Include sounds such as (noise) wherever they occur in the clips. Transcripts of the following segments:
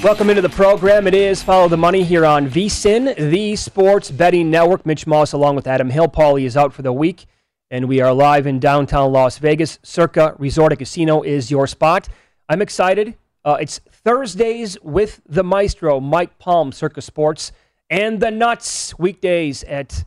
Welcome into the program. It is Follow the Money here on VSIN, the Sports Betting Network. Mitch Moss along with Adam Hill. Paulie is out for the week, and we are live in downtown Las Vegas. Circa Resort and Casino is your spot. I'm excited. Uh, it's Thursdays with the maestro, Mike Palm, Circa Sports, and the Nuts, weekdays at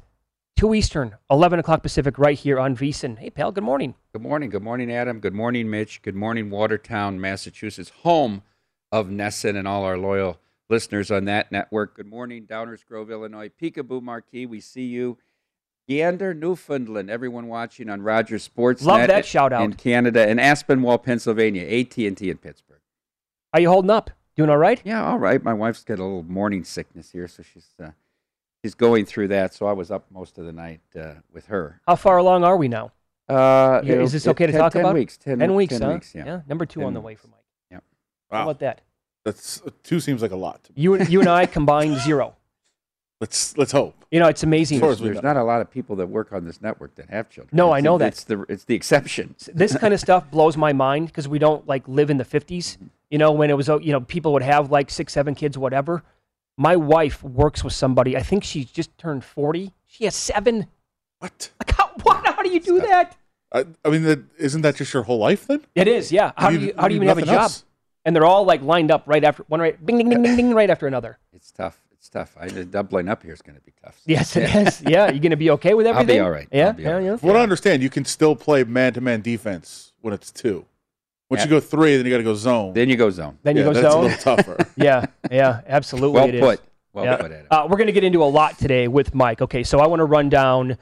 2 Eastern, 11 o'clock Pacific, right here on VSIN. Hey, pal, good morning. Good morning. Good morning, Adam. Good morning, Mitch. Good morning, Watertown, Massachusetts, home of NESN and all our loyal listeners on that network. Good morning, Downers Grove, Illinois. Peekaboo Marquee, we see you. Gander, Newfoundland, everyone watching on Rogers Sports. Love that shout out. In Canada and Aspinwall, Pennsylvania, AT&T in Pittsburgh. How you holding up? Doing all right? Yeah, all right. My wife's got a little morning sickness here, so she's uh, she's going through that. So I was up most of the night uh, with her. How far along are we now? Uh, is this okay to ten, talk 10 about? Weeks, 10, 10 weeks, 10 huh? weeks, yeah. Number two on the way for Mike. Yeah. How about that? That's two seems like a lot. You and you and I combined (laughs) zero. Let's let's hope. You know, it's amazing. As far as we There's know. not a lot of people that work on this network that have children. No, It's I the- know that. It's the it's the exception. this kind of stuff blows my mind because we don't like live in the 50s. You know, when it was, uh, you know, people would have like six, seven kids, whatever. My wife works with somebody. I think she's just turned 40. She has seven. What? Like, how, what? How do you do that? I, I mean, isn't that just your whole life then? It is, yeah. How do you, how do you even have a job? else. And they're all like lined up right after one right, ding, ding, ding, ding, ding, right after another. It's tough. It's tough. I, the doubling up here is going to be tough. Yes, it is. Yeah, you going to be okay with (laughs) I'll be everything? all right. Yeah, I'll be all yeah, right. yeah. From what I understand, you can still play man-to-man defense when it's two. Once Yeah. you go three, then you got to go zone. Then you go zone. Then yeah, you go zone. that's a little tougher. (laughs) Yeah, yeah, absolutely. Well it is. put. Well Yeah. put, Adam. Uh, we're going to get into a lot today with Mike. Okay, so I want to run down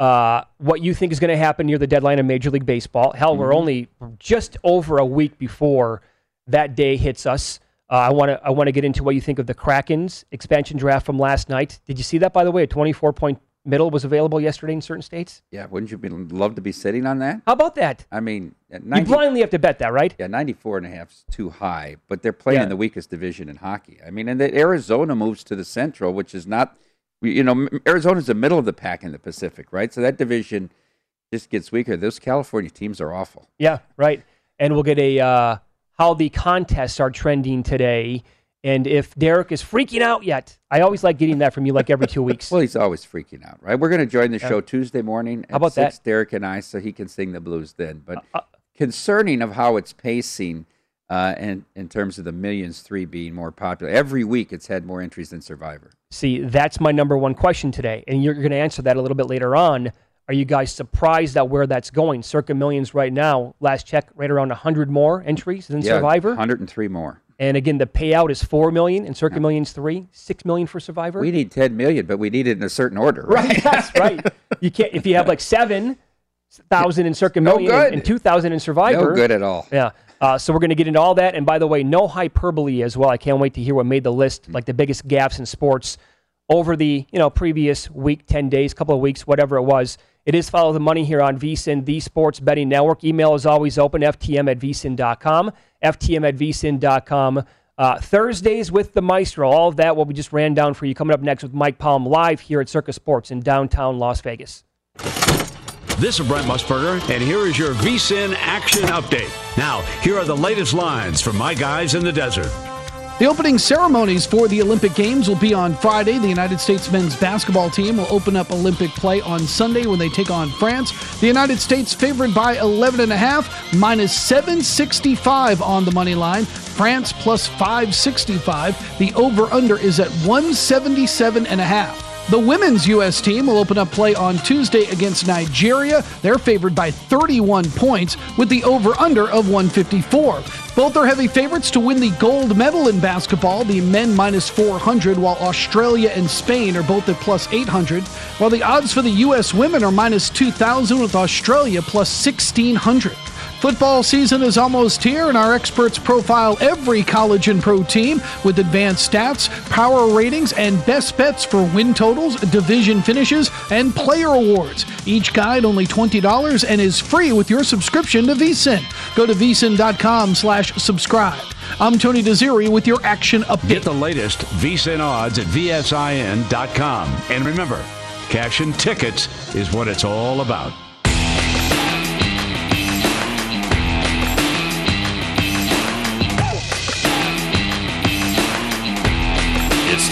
uh, what you think is going to happen near the deadline of Major League Baseball. Hell, we're only just over a week before that day hits us. Uh, I want to I want to get into what you think of the Kraken's expansion draft from last night. Did you see that, by the way? A 24 point middle was available yesterday in certain states. yeah, wouldn't you be, love to be sitting on that? How about that? I mean, at You blindly have to bet that, right? yeah, 94 and a half is too high, but they're playing Yeah. in the weakest division in hockey. I mean, and that Arizona moves to the Central, which is not, you know, Arizona's the middle of the pack in the Pacific, right? So that division just gets weaker. Those California teams are awful. Yeah, right. And we'll get a uh, how the contests are trending today, and if Derek is freaking out yet. I always like getting that from you, like every two weeks. (laughs) Well, he's always freaking out, right? We're going to join the Yeah. show Tuesday morning at How about 6, that? Derek and I, so he can sing the blues then. But Uh, concerning of how it's pacing, uh, and in terms of the Millions Three being more popular. Every week, it's had more entries than Survivor. See, that's my number one question today, and you're going to answer that a little bit later on. Are you guys surprised at where that's going? Circa Millions right now, last check, right around 100 more entries than Yeah, Survivor. 103 more. And again, the payout is 4 million and Circa Millions 3, 6 million for Survivor. We need 10 million, but we need it in a certain order. Right, that's (laughs) right. You can't if you have like seven thousand in Circa No Million good. and, and two thousand in Survivor. No good at all. Yeah. Uh, so we're going to get into all that, and by the way, no hyperbole as well. I can't wait to hear what made the list, like the biggest gaps in sports over the you know previous week, ten days, couple of weeks, whatever it was. It is follow the money here on VSIN, the Sports Betting Network. Email is always open, ftm at vsin.com, ftm at vsin.com. Uh, Thursdays with the Maestro. All of that, what we just ran down for you. Coming up next with Mike Palm live here at Circa Sports in downtown Las Vegas. This is Brent Musburger, and here is your VSIN action update. Now, here are the latest lines from my guys in the desert. The opening ceremonies for the Olympic Games will be on Friday. The United States men's basketball team will open up Olympic play on Sunday when they take on France. The United States favored by 11.5, minus 765 on the money line. France plus 565. The over under is at 177.5. The women's U.S. team will open up play on Tuesday against Nigeria. They're favored by 31 points with the over under of 154. Both are heavy favorites to win the gold medal in basketball, the men minus 400, while Australia and Spain are both at plus 800, while the odds for the U.S. women are minus 2,000 with Australia plus 1,600. Football season is almost here, and our experts profile every college and pro team with advanced stats, power ratings, and best bets for win totals, division finishes, and player awards. Each guide only $20 and is free with your subscription to VSIN. Go to vsin.com slash subscribe. I'm Tony Desiri with your action update. Get the latest VSIN odds at VSIN.com. And remember, cash and tickets is what it's all about.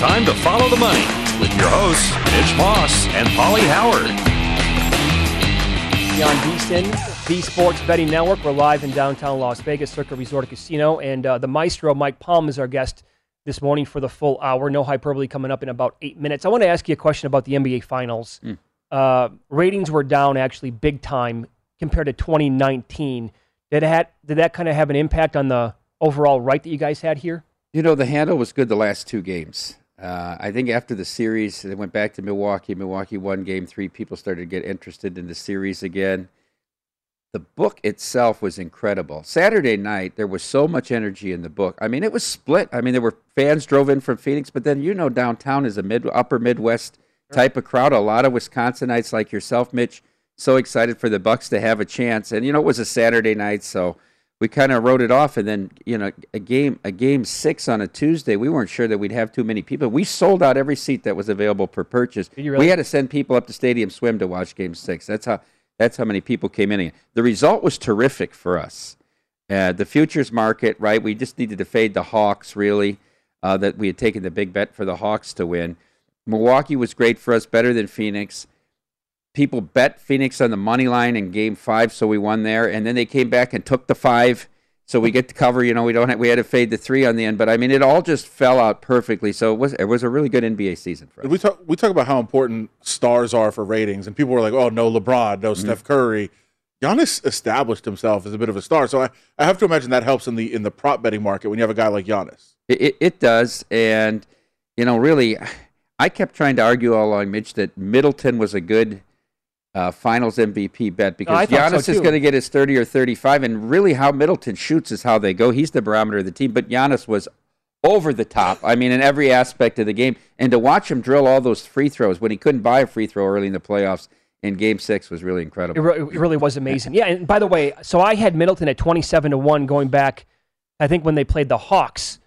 Time to follow the money with your hosts, Mitch Moss and Paulie Howard. on VSIN, the Sports Betting Network. We're live in downtown Las Vegas, Circa Resort Casino, and uh, the maestro Mike Palm is our guest this morning for the full hour. No hyperbole coming up in about eight minutes. I want to ask you a question about the NBA Finals. Uh, ratings were down actually big time compared to 2019. Did that did that kind of have an impact on the overall right that you guys had here? You know, the handle was good the last two games. Uh, I think after the series, they went back to Milwaukee. Milwaukee won game three. People started to get interested in the series again. The book itself was incredible. Saturday night, there was so much energy in the book. I mean, it was split. I mean, there were fans drove in from Phoenix, but then you know, downtown is a mid upper Midwest type of crowd. A lot of Wisconsinites like yourself, Mitch, so excited for the Bucks to have a chance. And you know, it was a Saturday night, so we kind of wrote it off. And then you know, a game a game six on a Tuesday, we weren't sure that we'd have too many people. We sold out every seat that was available for purchase. really? We had to send people up to Stadium Swim to watch Game Six. That's how that's how many people came in. The result was terrific for us. Uh, the futures market, right? We just needed to fade the Hawks, really. Uh, that we had taken the big bet for the Hawks to win. Milwaukee was great for us, better than Phoenix. People bet Phoenix on the money line in Game Five, so we won there. And then they came back and took the five, so we get to cover. You know, we don't have, we had to fade the three on the end, but I mean, it all just fell out perfectly. So it was it was a really good NBA season for us. We talk we talk about how important stars are for ratings, and people were like, "Oh, no LeBron, no Mm-hmm. Steph Curry." Giannis established himself as a bit of a star, so I, I have to imagine that helps in the in the prop betting market when you have a guy like Giannis. It, it, it does, and you know, really, I kept trying to argue all along, Mitch, that Middleton was a good uh, Finals MVP bet because I thought so, Giannis is going to get his thirty or thirty-five, and really, how Middleton shoots is how they go. He's the barometer of the team, but Giannis was over the top. I mean, in every aspect of the game, and to watch him drill all those free throws when he couldn't buy a free throw early in the playoffs in Game Six was really It, incredible. re- it really was amazing. Yeah, and by the way, so I had Middleton at 27 to 1 going back, I think, when they played the Hawks.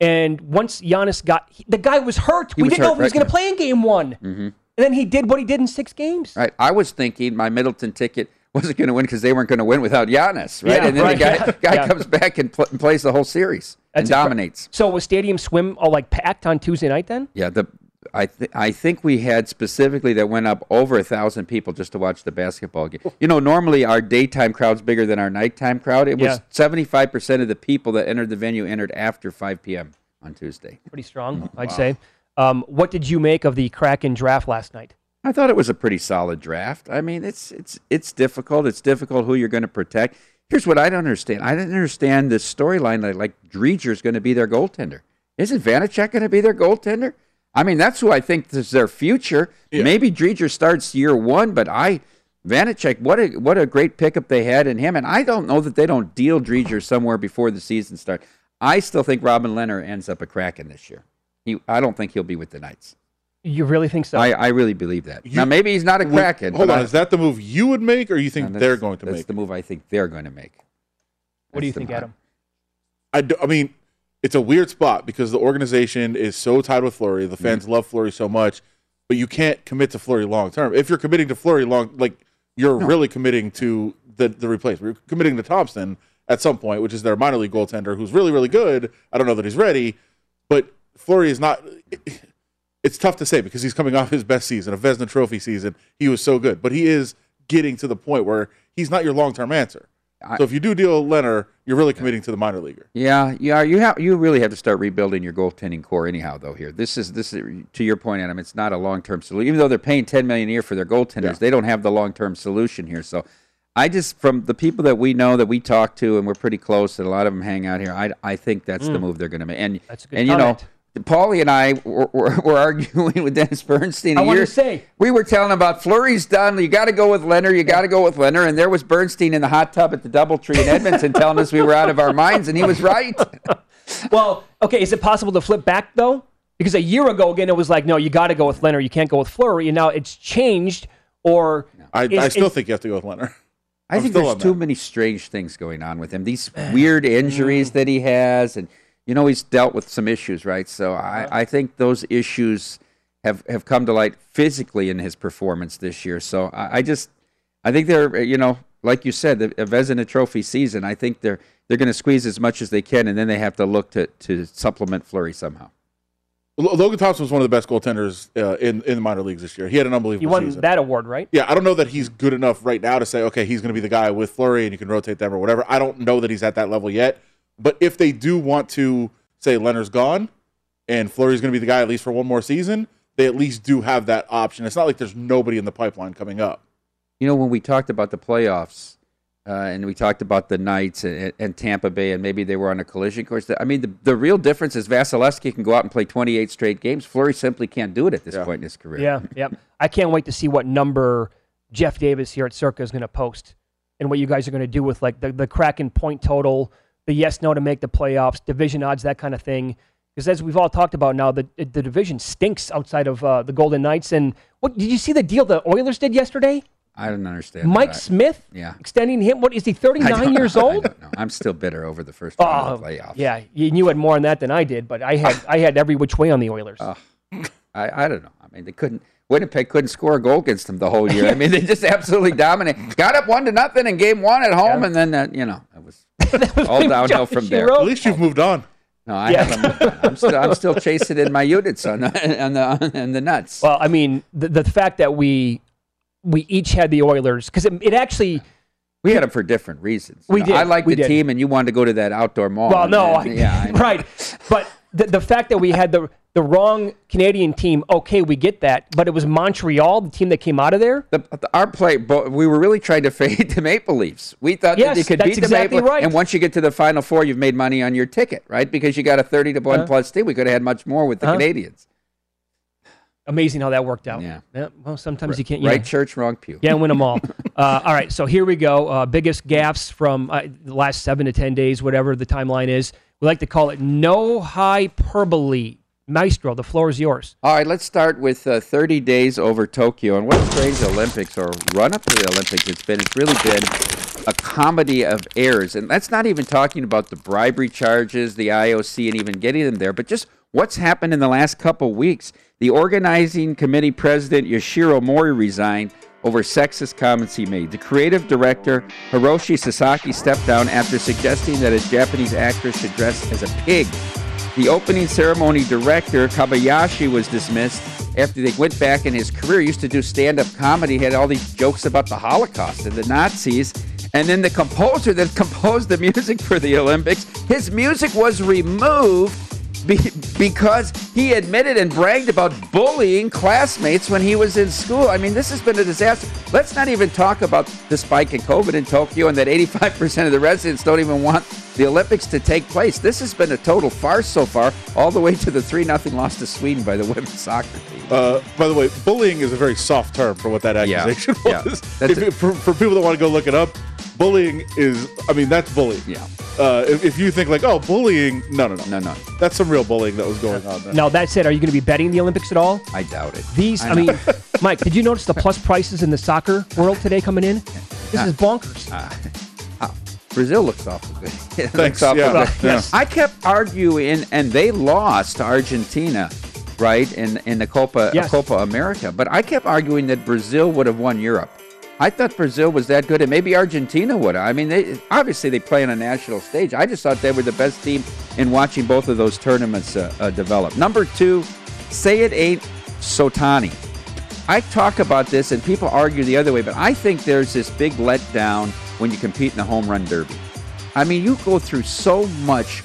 And once Giannis got, he- the guy was hurt. He we was didn't know hurt, if he was going to play in game one. hmm And then he did what he did in six games. Right. I was thinking my Middleton ticket wasn't going to win because they weren't going to win without Giannis, right? Yeah, and then right, the guy, yeah, guy yeah. comes back and, pl- and plays the whole series and That's incre- dominates. So was Stadium Swim all like packed on Tuesday night then? Yeah, the I th- I think we had specifically that went up over a thousand people just to watch the basketball game. You know, normally our daytime crowd's bigger than our nighttime crowd. It was seventy five percent of the people that entered the venue entered after five p.m. on Tuesday. Pretty strong, mm-hmm. I'd say. Um, what did you make of the Kraken draft last night? I thought it was a pretty solid draft. I mean, it's it's it's difficult. It's difficult who you're going to protect. Here's what I don't understand. I didn't understand this storyline that like Driedger's going to be their goaltender. Isn't Vanecek going to be their goaltender? I mean, that's who I think is their future. Maybe Driedger starts year one, but I Vanecek, what a what a great pickup they had in him. And I don't know that they don't deal Driedger somewhere before the season starts. I still think Robin Lehner ends up a Kraken this year. He, I don't think he'll be with the Knights. You really think so? I, I really believe that. now maybe he's not a Would- Kraken. Hold on, I- is that the move you would make, or you think No, they're going to that's make? the move I think they're going to make. what do you think. Adam? I, do- I mean, it's a weird spot because the organization is so tied with Fleury. The fans Mm-hmm. love Fleury so much, but you can't commit to Fleury long term. If you're committing to Fleury long, like you're really committing to the the replacement. You're committing to Thompson at some point, which is their minor league goaltender, who's really really good. I don't know that he's ready, but Fleury is not. It's tough to say because he's coming off his best season, a Vezina Trophy season. He was so good, but he is getting to the point where he's not your long term answer. so if you do deal Lehner, you're really committing to the minor leaguer. Yeah, yeah, you have you really have to start rebuilding your goaltending core anyhow. Though here, this is this is to your point, Adam. It's not a long term solution. Even though they're paying ten million a year for their goaltenders, Yeah. they don't have the long term solution here. So, I just from the people that we know that we talk to, and we're pretty close, and a lot of them hang out here. I I think that's the Mm. move they're going to make. And That's a good and you know. Paulie and I were, were, were arguing (laughs) with Dennis Bernstein. a I wanted year- to say- we were telling him about Fleury's done. You got to go with Lehner. You got to go with Lehner. And there was Bernstein in the hot tub at the DoubleTree in Edmonton telling us we were out of our minds, and he was right. (laughs) Well, okay, is it possible to flip back though? Because a year ago, again, it was like, no, you got to go with Lehner. You can't go with Fleury, and now it's changed. Or I, is- I still is- think you have to go with Lehner. I I'm think there's too that. many strange things going on with him. These weird injuries mm. that he has, and you know he's dealt with some issues, right? So I, I think those issues have have come to light physically in his performance this year. So I, I just I think they're you know like you said, the a Vezina Trophy season. I think they're they're going to squeeze as much as they can, and then they have to look to to supplement Fleury somehow. Logan Thompson was one of the best goaltenders uh, in in the minor leagues this year. He had an unbelievable you won season. that award, right? Yeah, I don't know that he's good enough right now to say, okay, he's going to be the guy with Fleury and you can rotate them or whatever. I don't know that he's at that level yet. But if they do want to say Lehner's gone and Fleury's going to be the guy at least for one more season, they at least do have that option. It's not like there's nobody in the pipeline coming up. You know, when we talked about the playoffs, uh, and we talked about the Knights and, and Tampa Bay, and maybe they were on a collision course. I mean, the, the real difference is Vasilevskiy can go out and play 28 straight games. Fleury simply can't do it at this point in his career. Yeah, yep. I can't wait to see what number Jeff Davis here at Circa is going to post and what you guys are going to do with like the, the Kraken point total, the yes no to make the playoffs, division odds, that kind of thing. Because as we've all talked about now, the the division stinks outside of uh, the Golden Knights. And what did you see the deal the Oilers did yesterday? I don't understand. Mike that. Smith, Yeah. extending him. What is he? I Thirty nine years. I old. know. I'm still bitter over the first round Oh, of the playoffs. yeah, you, you had more on that than I did, but I had I had every which way on the Oilers. I, I don't know. I mean, they couldn't. Winnipeg couldn't score a goal against them the whole year. I mean, they just absolutely dominated. Got up one to nothing in game one at home, and then uh, you know it (laughs) was all pretty much downhill from there. wrote. At least you've moved on. No, I yeah. haven't. I'm still, I'm still chasing in my units on the on the on the nuts. Well, I mean, the, the fact that we we each had the Oilers because it, it actually. We had them for different reasons. We You know, did, I liked we the did. team, and you wanted to go to that outdoor mall. Well, and no, I, yeah, I (laughs) right, but the, the fact that we had the the wrong Canadian team, okay, we get that, but it was Montreal, the team that came out of there. The, the- our play, but we were really trying to (laughs) fade the Maple Leafs. We thought Yes, that they could beat the exactly Maple right. and once you get to the Final Four, you've made money on your ticket, right? Because you got a thirty to one Uh-huh. plus team. We could have had much more with the Uh-huh. Canadiens. Amazing how that worked out. Yeah. well, sometimes you can't. Right church, wrong pew. Can't win them all. (laughs) uh, all right, so here we go. Uh, biggest gaffes from uh, the last seven to ten days, whatever the timeline is. We like to call it no hyperbole. Maestro, the floor is yours. All right, let's start with uh, 30 days over Tokyo. And what a strange Olympics or run up to the Olympics it's been. It's really been a comedy of errors. And that's not even talking about the bribery charges, the IOC, and even getting them there, but just what's happened in the last couple weeks. The organizing committee president, Yoshiro Mori, resigned over sexist comments he made. The creative director, Hiroshi Sasaki, stepped down after suggesting that a Japanese actress should dress as a pig The opening ceremony director, Kobayashi, was dismissed after they went back in his career. He used to do stand up comedy, had all these jokes about the Holocaust and the Nazis. And then the composer that (laughs) composed the music for the Olympics, his music was removed because he admitted and bragged about bullying classmates when he was in school. I mean, this has been a disaster. Let's not even talk about the spike in COVID in Tokyo and that 85% of the residents don't even want the Olympics to take place. This has been a total farce so far, all the way to the 3 0 loss to Sweden by the (laughs) women's soccer team. Uh, by the way, bullying is a very soft term for what that Yeah. accusation Yeah. was. It. for, for people that want to go look it up, bullying is, I mean, that's bullying. Yeah. Uh, if, if you think like, oh, bullying, no, no, no, No, no. that's some real bullying that was going on there. Now that said, are you going to be betting the Olympics at all? I doubt it. These, I, I mean. (laughs) Mike, did you notice the plus prices in the soccer world today coming in? This is bonkers. Brazil looks awful good. (laughs) It Thanks, looks awful yeah. good. Yeah. I kept arguing, and they lost to Argentina, right, in, in the Copa, Yes. Copa America. But I kept arguing that Brazil would have won Europe. I thought Brazil was that good, and maybe Argentina would. I mean, they obviously they play on a national stage. I just thought they were the best team in watching both of those tournaments uh, uh, develop. Number two, say it ain't Sotani. I talk about this and people argue the other way, but I think there's this big letdown when you compete in the home run derby. I mean, you go through so much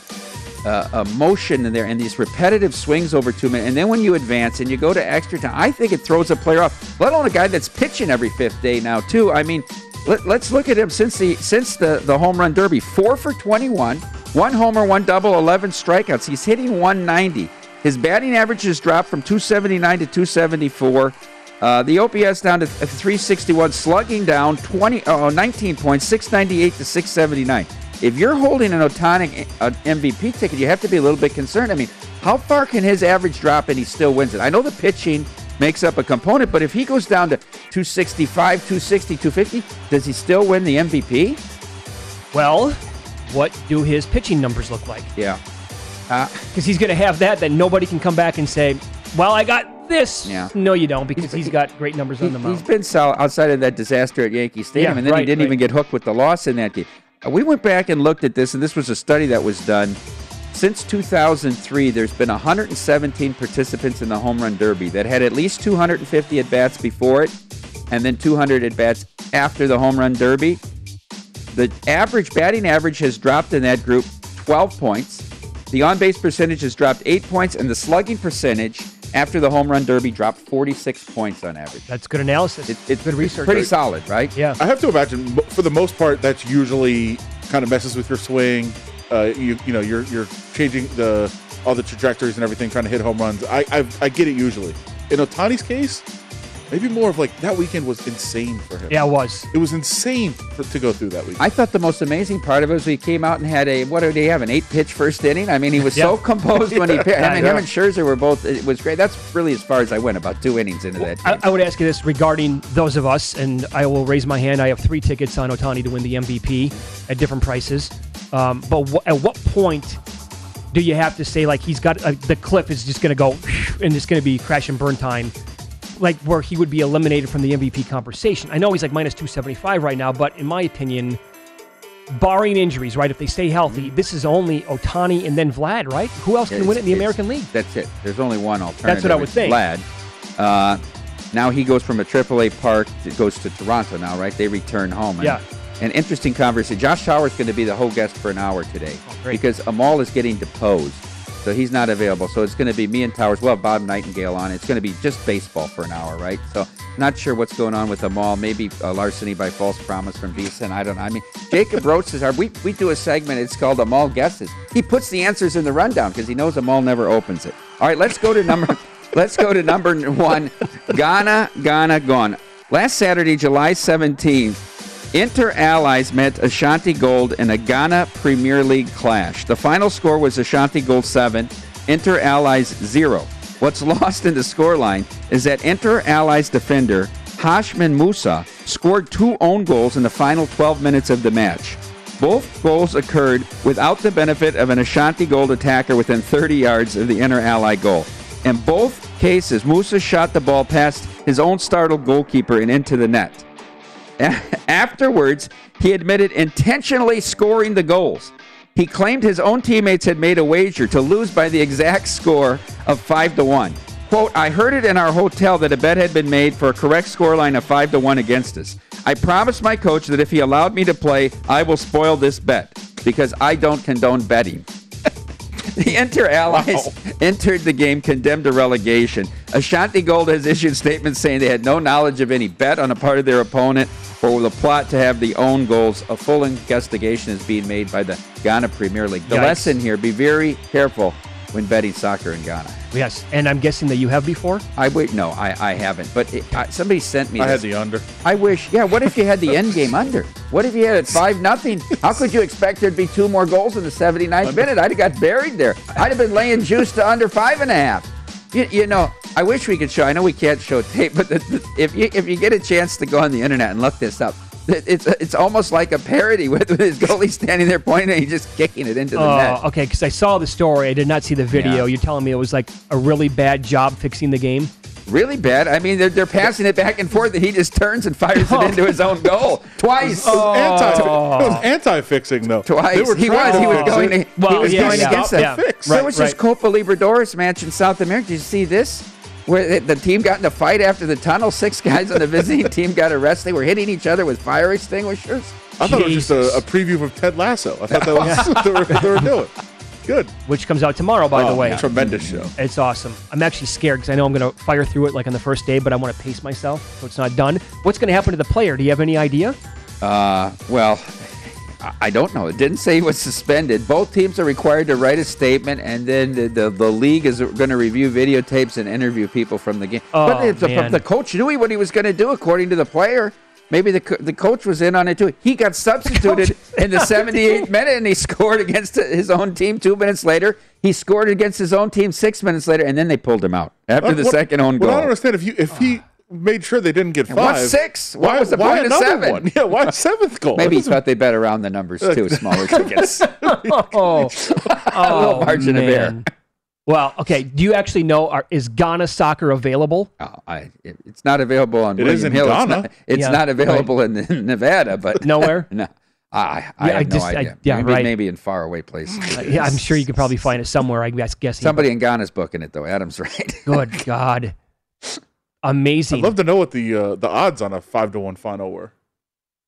uh, emotion in there and these repetitive swings over two minutes, and then when you advance and you go to extra time, I think it throws a player off. Let alone a guy that's pitching every fifth day now too. I mean, let, let's look at him since the since the the home run derby, four for 21, one homer, one double, 11 strikeouts. He's hitting 190. His batting average has dropped from 279 to 274. Uh, the OPS down to 361, slugging down 20, uh, 19 points, 698 to 679. If you're holding an Ohtani uh, MVP ticket, you have to be a little bit concerned. I mean, how far can his average drop and he still wins it? I know the pitching makes up a component, but if he goes down to 265, 260, 250, does he still win the MVP? Well, what do his pitching numbers look like? Yeah. Uh, Because he's going to have that, then nobody can come back and say, well, I got this. Yeah. No, you don't, because he's got great numbers on the mound. He, has been solid outside of that disaster at Yankee Stadium, Yeah, and then he didn't right. even get hooked with the loss in that game. Uh, We went back and looked at this, and this was a study that was done. Since 2003, there's been 117 participants in the home run derby that had at least 250 at bats before it, and then 200 at bats after the home run derby. The average batting average has dropped in that group 12 points. The on base percentage has dropped eight points, and the slugging percentage after the home run derby dropped 46 points on average. That's good analysis. It, it's good research. Pretty solid, right? Yeah. I have to imagine, for the most part, that's usually kind of messes with your swing. Uh, you you know you're you're changing the all the trajectories and everything, trying to hit home runs. I I, I get it usually. In Ohtani's case, maybe more of like that weekend was insane for him. Yeah, it was. It was insane for, to go through that week. I thought the most amazing part of it was he came out and had a what did he have an eight pitch first inning? I mean, he was (laughs) so Yeah. composed when he (laughs) pitched. I Yeah, mean, yeah. him and Scherzer were both. It was great. That's really as far as I went. About two innings into that. I. I would ask you this regarding those of us, and I will raise my hand. I have three tickets on Ohtani to win the MVP at different prices. Um, but wh- at what point do you have to say like he's got uh, the cliff is just going to go and it's going to be crash and burn time, like where he would be eliminated from the MVP conversation? I know he's like minus two seventy five right now, but in my opinion, barring injuries, right? If they stay healthy, this is only Ohtani and then Vlad, right? Who else can It's- win it in the American League? That's it. There's only one alternative. That's what I would think. Vlad. Uh, now he goes from a AAA park. It goes to Toronto now, right? They return home. And, Yeah. An interesting conversation. Josh Tower's going to be the whole guest for an hour today Oh, great. because Amal is getting deposed, so he's not available. So it's going to be me and Towers. We'll Bob Nightingale on. It's going to be just baseball for an hour, right? So not sure what's going on with Amal. Maybe uh, larceny by false promise from Beeson. I don't know. I mean, Jacob Roach is our. We, we do a segment. It's called Amal guesses. He puts the answers in the rundown because he knows Amal never opens it. All right, let's go to number. (laughs) let's go to number one. Ghana, Ghana, gone. Last Saturday, July 17th. Inter Allies met Ashanti Gold in a Ghana Premier League clash. The final score was Ashanti Gold 7, Inter Allies 0. What's lost in the scoreline is that Inter Allies defender Hashmin Musah scored two own goals in the final 12 minutes of the match. Both goals occurred without the benefit of an Ashanti Gold attacker within 30 yards of the Inter Ally goal. In both cases, Musa shot the ball past his own startled goalkeeper and into the net. (laughs) Afterwards, he admitted intentionally scoring the goals. He claimed his own teammates had made a wager to lose by the exact score of 5 to 1. Quote, I heard it in our hotel that a bet had been made for a correct scoreline of 5 to 1 against us. I promised my coach that if he allowed me to play, I will spoil this bet because I don't condone betting. (laughs) The Inter allies entered the game condemned to relegation. Ashanti Gold has issued statements saying they had no knowledge of any bet on the part of their opponent or the plot to have the own goals. A full investigation is being made by the Ghana Premier League. The Yikes. lesson here: be very careful when betting soccer in Ghana. Yes, and I'm guessing that you have before. I wait. No, I, I haven't. But it, I, somebody sent me. I had the under. I wish. Yeah. What if you had the end game under? What if you had it five nothing? How could you expect there'd be two more goals in the 79th minute? I'd have got buried there. I'd have been laying juice to under five and a half. You, you know, I wish we could show. I know we can't show tape, (laughs) but the, the, if you if you get a chance to go on the internet and look this up, it- it's it's almost like a parody with, with his goalie standing there pointing and he's just kicking it into the Oh, net. okay. Because I saw the story. I did not see the video. Yeah. You're telling me it was like a really bad job fixing the game. Really bad. I mean, they're, they're passing it back and forth, and he just turns and fires it (laughs) oh. into his own goal twice. It was anti. It oh. was anti-fixing though. Twice. They were he was. He was fix going. it. he was going against that. yeah. fix. there Right, was right. this Copa Libertadores match in South America. Did you see this? Where the, the team got in a fight after the tunnel. Six (laughs) guys on the visiting team got arrested. They were hitting each other with fire extinguishers. I thought it was just a, a preview of Ted Lasso. I thought that was (laughs) what they were, they were doing. Good. which comes out tomorrow, by the Oh, way. tremendous show. It's awesome. I'm actually scared because I know I'm going to fire through it like on the first day, but I want to pace myself so it's not done. What's going to happen to the player? Do you have any idea? Uh, well, I- I don't know. It didn't say he was suspended. Both teams are required to write a statement, and then the, the, the league is going to review videotapes and interview people from the game. Oh, but the, man. the coach knew what he was going to do, according to the player. Maybe the, the coach was in on it too. He got substituted (laughs) in the 78th (laughs) minute, and he scored against his own team two minutes later. He scored against his own team six minutes later, and then they pulled him out after What- the what- second own What I don't understand if you if he ah. Made sure they didn't get And what's five. six? What why, was the why point of another seven? One? (laughs) Yeah, why seventh goal? Maybe he thought they bet around the numbers too, (laughs) smaller tickets. (laughs) Oh, A little margin of error. man. Well, okay. Do you actually know? Are, is Ghana soccer available? Oh, I, it- it's not available on It William is in Hill. It's Ghana. not, it's Yeah, not available in, in Nevada, but Nowhere? no, I, I Yeah, have I no just- I- idea. yeah, maybe, right. maybe in faraway places. Uh, yeah, I'm sure you could probably find it somewhere. I guess guessing. Somebody in Ghana's booking it though. Adam's right. Good God. Amazing. I'd love to know what the uh, the odds on a five to one final were.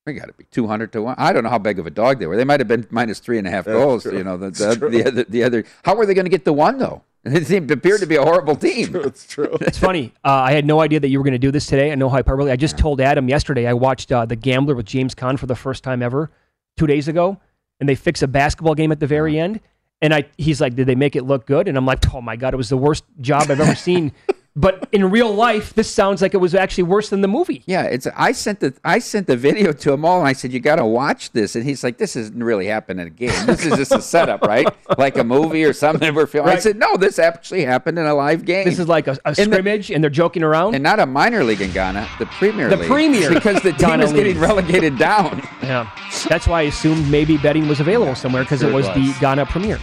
We got to be two hundred to one. I don't know how big of a dog they were. They might have been minus three and a half That's goals. true. You know, the, (laughs) That's the, the other the other. How were they going to get the one though? (laughs) It seemed appeared to be a horrible team. It's true. (laughs) It's funny. Uh, I had no idea that you were going to do this today. I know hyperbole. I just told Adam yesterday. I watched uh, The Gambler with James Caan for the first time ever two days ago, and they fix a basketball game at the very end. And I, he's like, "Did they make it look good?" And I'm like, "Oh my god, it was the worst job I've ever seen." But in real life, this sounds like it was actually worse than the movie. Yeah, it's. I sent the I sent the video to him all, and I said, "You got to watch this." And he's like, "This isn't really happening in a game. This is just a setup, right? Like a movie or something we're filming." I said, "No, this actually happened in a live game." This is like a, a In the- scrimmage, and they're joking around. and not a minor league in Ghana, the Premier The League. Premier because the (laughs) team is getting relegated down. yeah, that's why I assumed maybe betting was available somewhere because it Sure was, was. the Ghana Premier.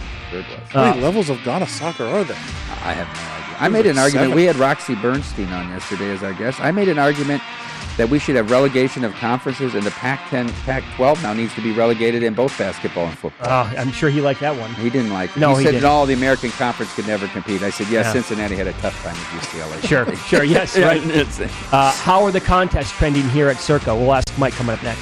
How many Uh, levels of Ghana soccer are there? I have no idea. I made an argument. seven. We had Roxy Bernstein on yesterday as our guest. I made an argument that we should have relegation of conferences, and the Pac-10, Pac-12 now needs to be relegated in both basketball and football. uh, I'm sure he liked that one. He didn't like it. No, he, he said didn't. all the American Conference could never compete. I said, yes, Yeah. Cincinnati had a tough time with UCLA. Sure, sure, (laughs) yes, right. Uh, how are the contests trending here at Circa? We'll ask Mike coming up next.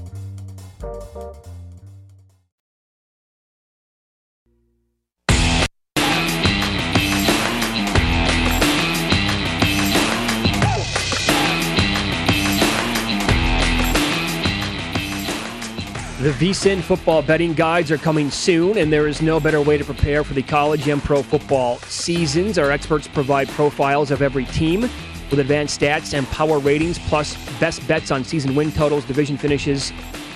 The VSIN football betting guides are coming soon, and there is no better way to prepare for the college and pro football seasons. Our experts provide profiles of every team with advanced stats and power ratings, plus best bets on season win totals, division finishes,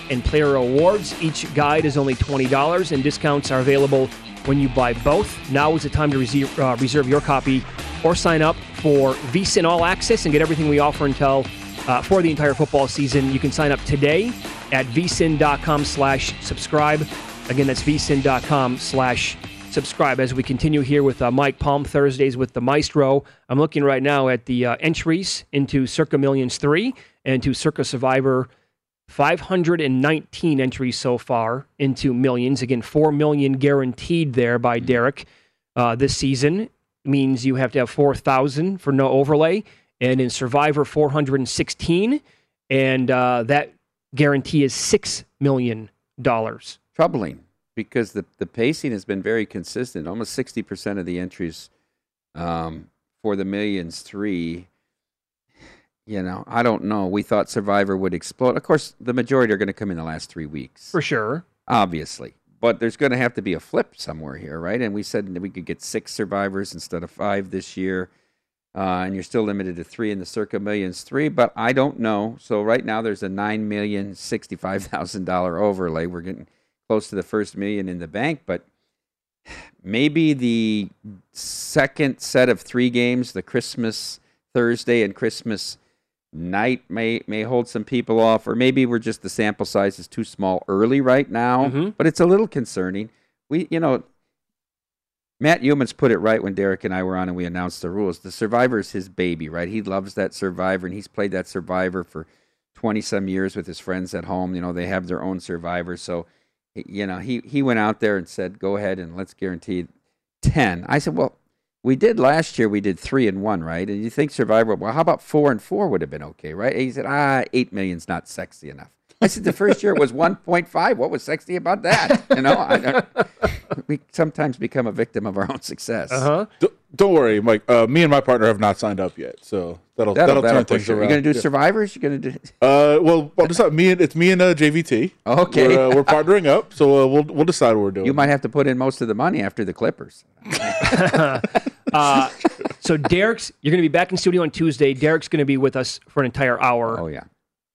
and player awards. Each guide is only $20, and discounts are available when you buy both. Now is the time to reserve, uh, reserve your copy or sign up for VSIN All Access and get everything we offer until uh, for the entire football season. You can sign up today at vsin.com slash subscribe. Again, that's vsin.com slash subscribe. As we continue here with uh, Mike Palm Thursdays with the Maestro, I'm looking right now at the uh, entries into Circa Millions 3 and to Circa Survivor 519 entries so far into millions. Again, 4 million guaranteed there by Derek uh, this season. Means you have to have 4,000 for no overlay. And in Survivor, 416. And uh, that guarantee is $6 million. Troubling because the, the pacing has been very consistent. Almost 60% of the entries um, for the Millions 3 you know, I don't know. We thought Survivor would explode. Of course, the majority are going to come in the last three weeks. For sure. Obviously. But there's going to have to be a flip somewhere here, right? And we said that we could get six survivors instead of five this year. Uh, and you're still limited to three in the Circa Millions three, but I don't know. So right now there's a nine million sixty-five thousand dollar overlay. We're getting close to the first million in the bank, but maybe the second set of three games, the Christmas Thursday and Christmas night may may hold some people off, or maybe we're just the sample size is too small early right now. Mm-hmm. But it's a little concerning. We, you know, Matt Youmans put it right when Derek and I were on and we announced the rules. The Survivor is his baby, right? He loves that Survivor, and he's played that Survivor for twenty some years with his friends at home. You know, they have their own Survivor, so you know he he went out there and said, "Go ahead and let's guarantee ten." I said, "Well." we did last year. We did three and one, right? And you think Survivor? Well, how about four and four would have been okay, right? And he said, ah, eight million's not sexy enough. I said the first year was 1.5. What was sexy about that? You know, I, I, we sometimes become a victim of our own success. Uh-huh. D- don't worry, Mike. Uh, me and my partner have not signed up yet, so that'll That'll, that'll, that'll turn things it. around. You're going to do Yeah. survivors? You're going to do. Uh, well, I'll decide. Me and it's me and uh, JVT. Okay. we're, uh, we're partnering up, so uh, we'll we'll decide what we're doing. You might have to put in most of the money after the Clippers. (laughs) Uh, so Derek's, you're going to be back in studio on Tuesday. Derek's going to be with us for an entire hour. Oh yeah.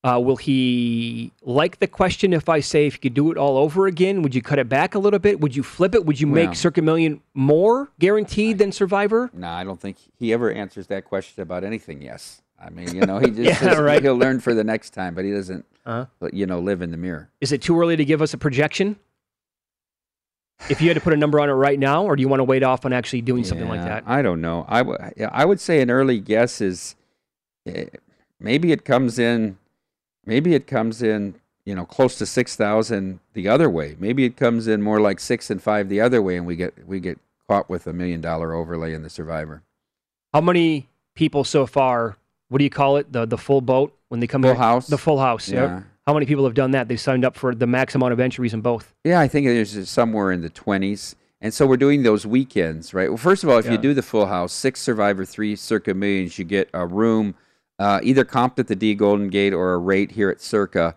Uh, will he like the question if I say if you could do it all over again? Would you cut it back a little bit? Would you flip it? Would you Well- make Circa Million more guaranteed than Survivor? No, I don't think he ever answers that question about anything. Yes, I mean, you know, he (laughs) just Yeah, says right. he'll learn for the next time, but he doesn't, Uh-huh. you know, live in the mirror. Is it too early to give us a projection? If you had to put a number on it right now, or do you want to wait off on actually doing something like that? I don't know. I would I would say an early guess is eh, maybe it comes in maybe it comes in you know close to six thousand the other way. Maybe it comes in more like six and five the other way, and we get we get caught with a million dollar overlay in the Survivor. How many people so far? What do you call it? The the full boat when they come Full here? house? The full house. yeah. How many people have done that? They signed up for the max amount of entries in both. Yeah, I think there's somewhere in the twenties. And so we're doing those weekends, right? Well, first of all, if Yeah. you do the full house, six Survivor, three Circa Millions, you get a room, uh, either comped at the D Golden Gate or a rate here at Circa.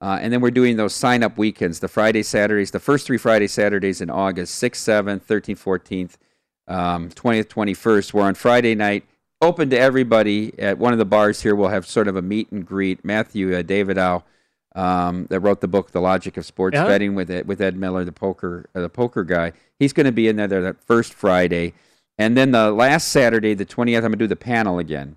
Uh, and then we're doing those sign up weekends, the Friday, Saturdays, the first three Friday, Saturdays in August, 6th, 7th, 13th, 14th, um, 20th, 21st. We're on Friday night, open to everybody at one of the bars here. We'll have sort of a meet and greet. Matthew uh, David um, that wrote the book The Logic of Sports Yeah. Betting with Ed, with Ed Miller, the poker uh, the poker guy. He's going to be in there that first Friday, and then the last Saturday, the twentieth, I'm going to do the panel again.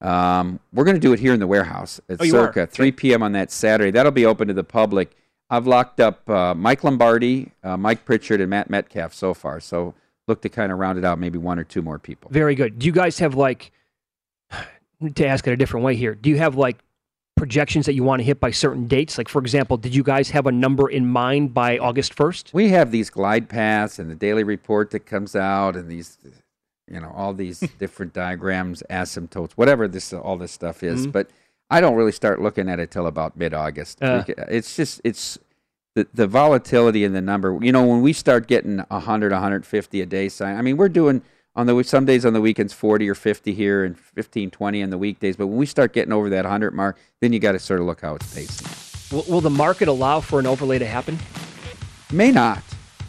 Um, we're going to do it here in the warehouse at Oh, you are? Circa, 3 p.m. on that Saturday. That'll be open to the public. I've locked up uh, Mike Lombardi, uh, Mike Pritchard, and Matt Metcalf so far. So look to kind of round it out, maybe one or two more people. Very good. Do you guys have like (sighs) to ask it a different way here? Do you have like projections that you want to hit by certain dates? Like for example, did you guys have a number in mind by August first? We have these glide paths and the daily report that comes out, and these, you know, all these (laughs) different diagrams, asymptotes, whatever this all this stuff is. Mhm. But I don't really start looking at it till about mid August. Uh. it's just it's the the volatility in the number. You know, when we start getting 100, 150 a day sign, I mean, we're doing on the some days on the weekends 40 or 50 here and 15, 20 on the weekdays. But when we start getting over that 100 mark, then you got to sort of look how it's pacing. Will, will the market allow for an overlay to happen? May not.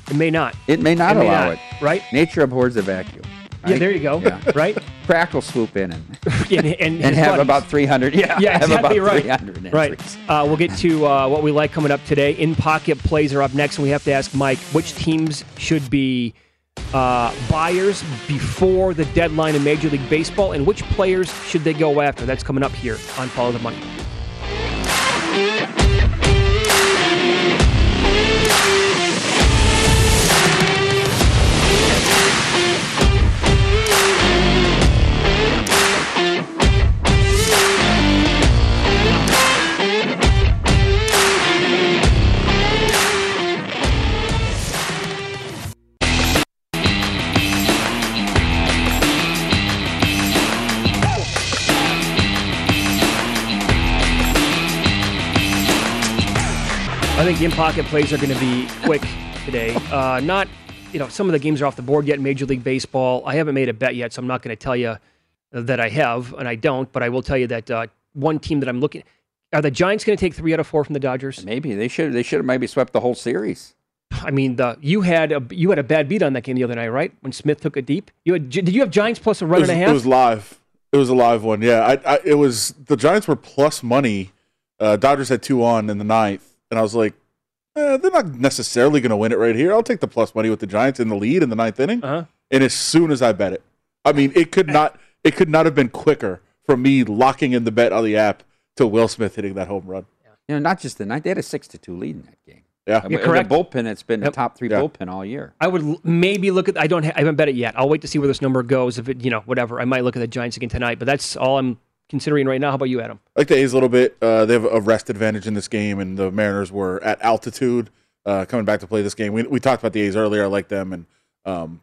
It may not. It may not It may allow not, it. Right? Nature abhors a vacuum. Yeah, there you go. Yeah. (laughs) Right? Crack will swoop in and, (laughs) and, and, and have buddies. about 300. Yeah, Yeah, have exactly about right. 300 Right. Uh, we'll get to uh, what we like coming up today. In pocket plays are up next, and we have to ask Mike which teams should be uh, buyers before the deadline in Major League Baseball, and which players should they go after. That's coming up here on Follow the Money. Think the in pocket plays are going to be quick today. (laughs) Uh, not, you know, some of the games are off the board yet in Major League Baseball. I haven't made a bet yet, so I'm not going to tell you that I have, and I don't. But I will tell you that uh, one team that I'm looking. Are the Giants going to take three out of four from the Dodgers? Maybe they should. They should have maybe swept the whole series. I mean, the you had a you had a bad beat on that game the other night, right? When Smith took it deep. You had, did you have Giants plus a run was, and a half? it was live. It was a live one. Yeah, I, I, it was the Giants were plus money. Uh, Dodgers had two on in the ninth, and I was like, eh, they're not necessarily going to win it right here. I'll take the plus money with the Giants in the lead in the ninth inning. Uh-huh. And as soon as I bet it, I mean, it could not. It could not have been quicker from me locking in the bet on the app to Will Smith hitting that home run. You know, not just the night. They had a six to two lead in that game. Yeah, It You're correct. A bullpen that's been Yep. the top three Yeah. bullpen all year. I would l- maybe look at. I don't. Ha- I haven't bet it yet. I'll wait to see where this number goes. If it, you know, whatever. I might look at the Giants again tonight. But that's all I'm considering right now. How about you, Adam? I like the A's a little bit. Uh, they have a rest advantage in this game, and the Mariners were at altitude uh, coming back to play this game. We, we talked about the A's earlier. I like them, and um,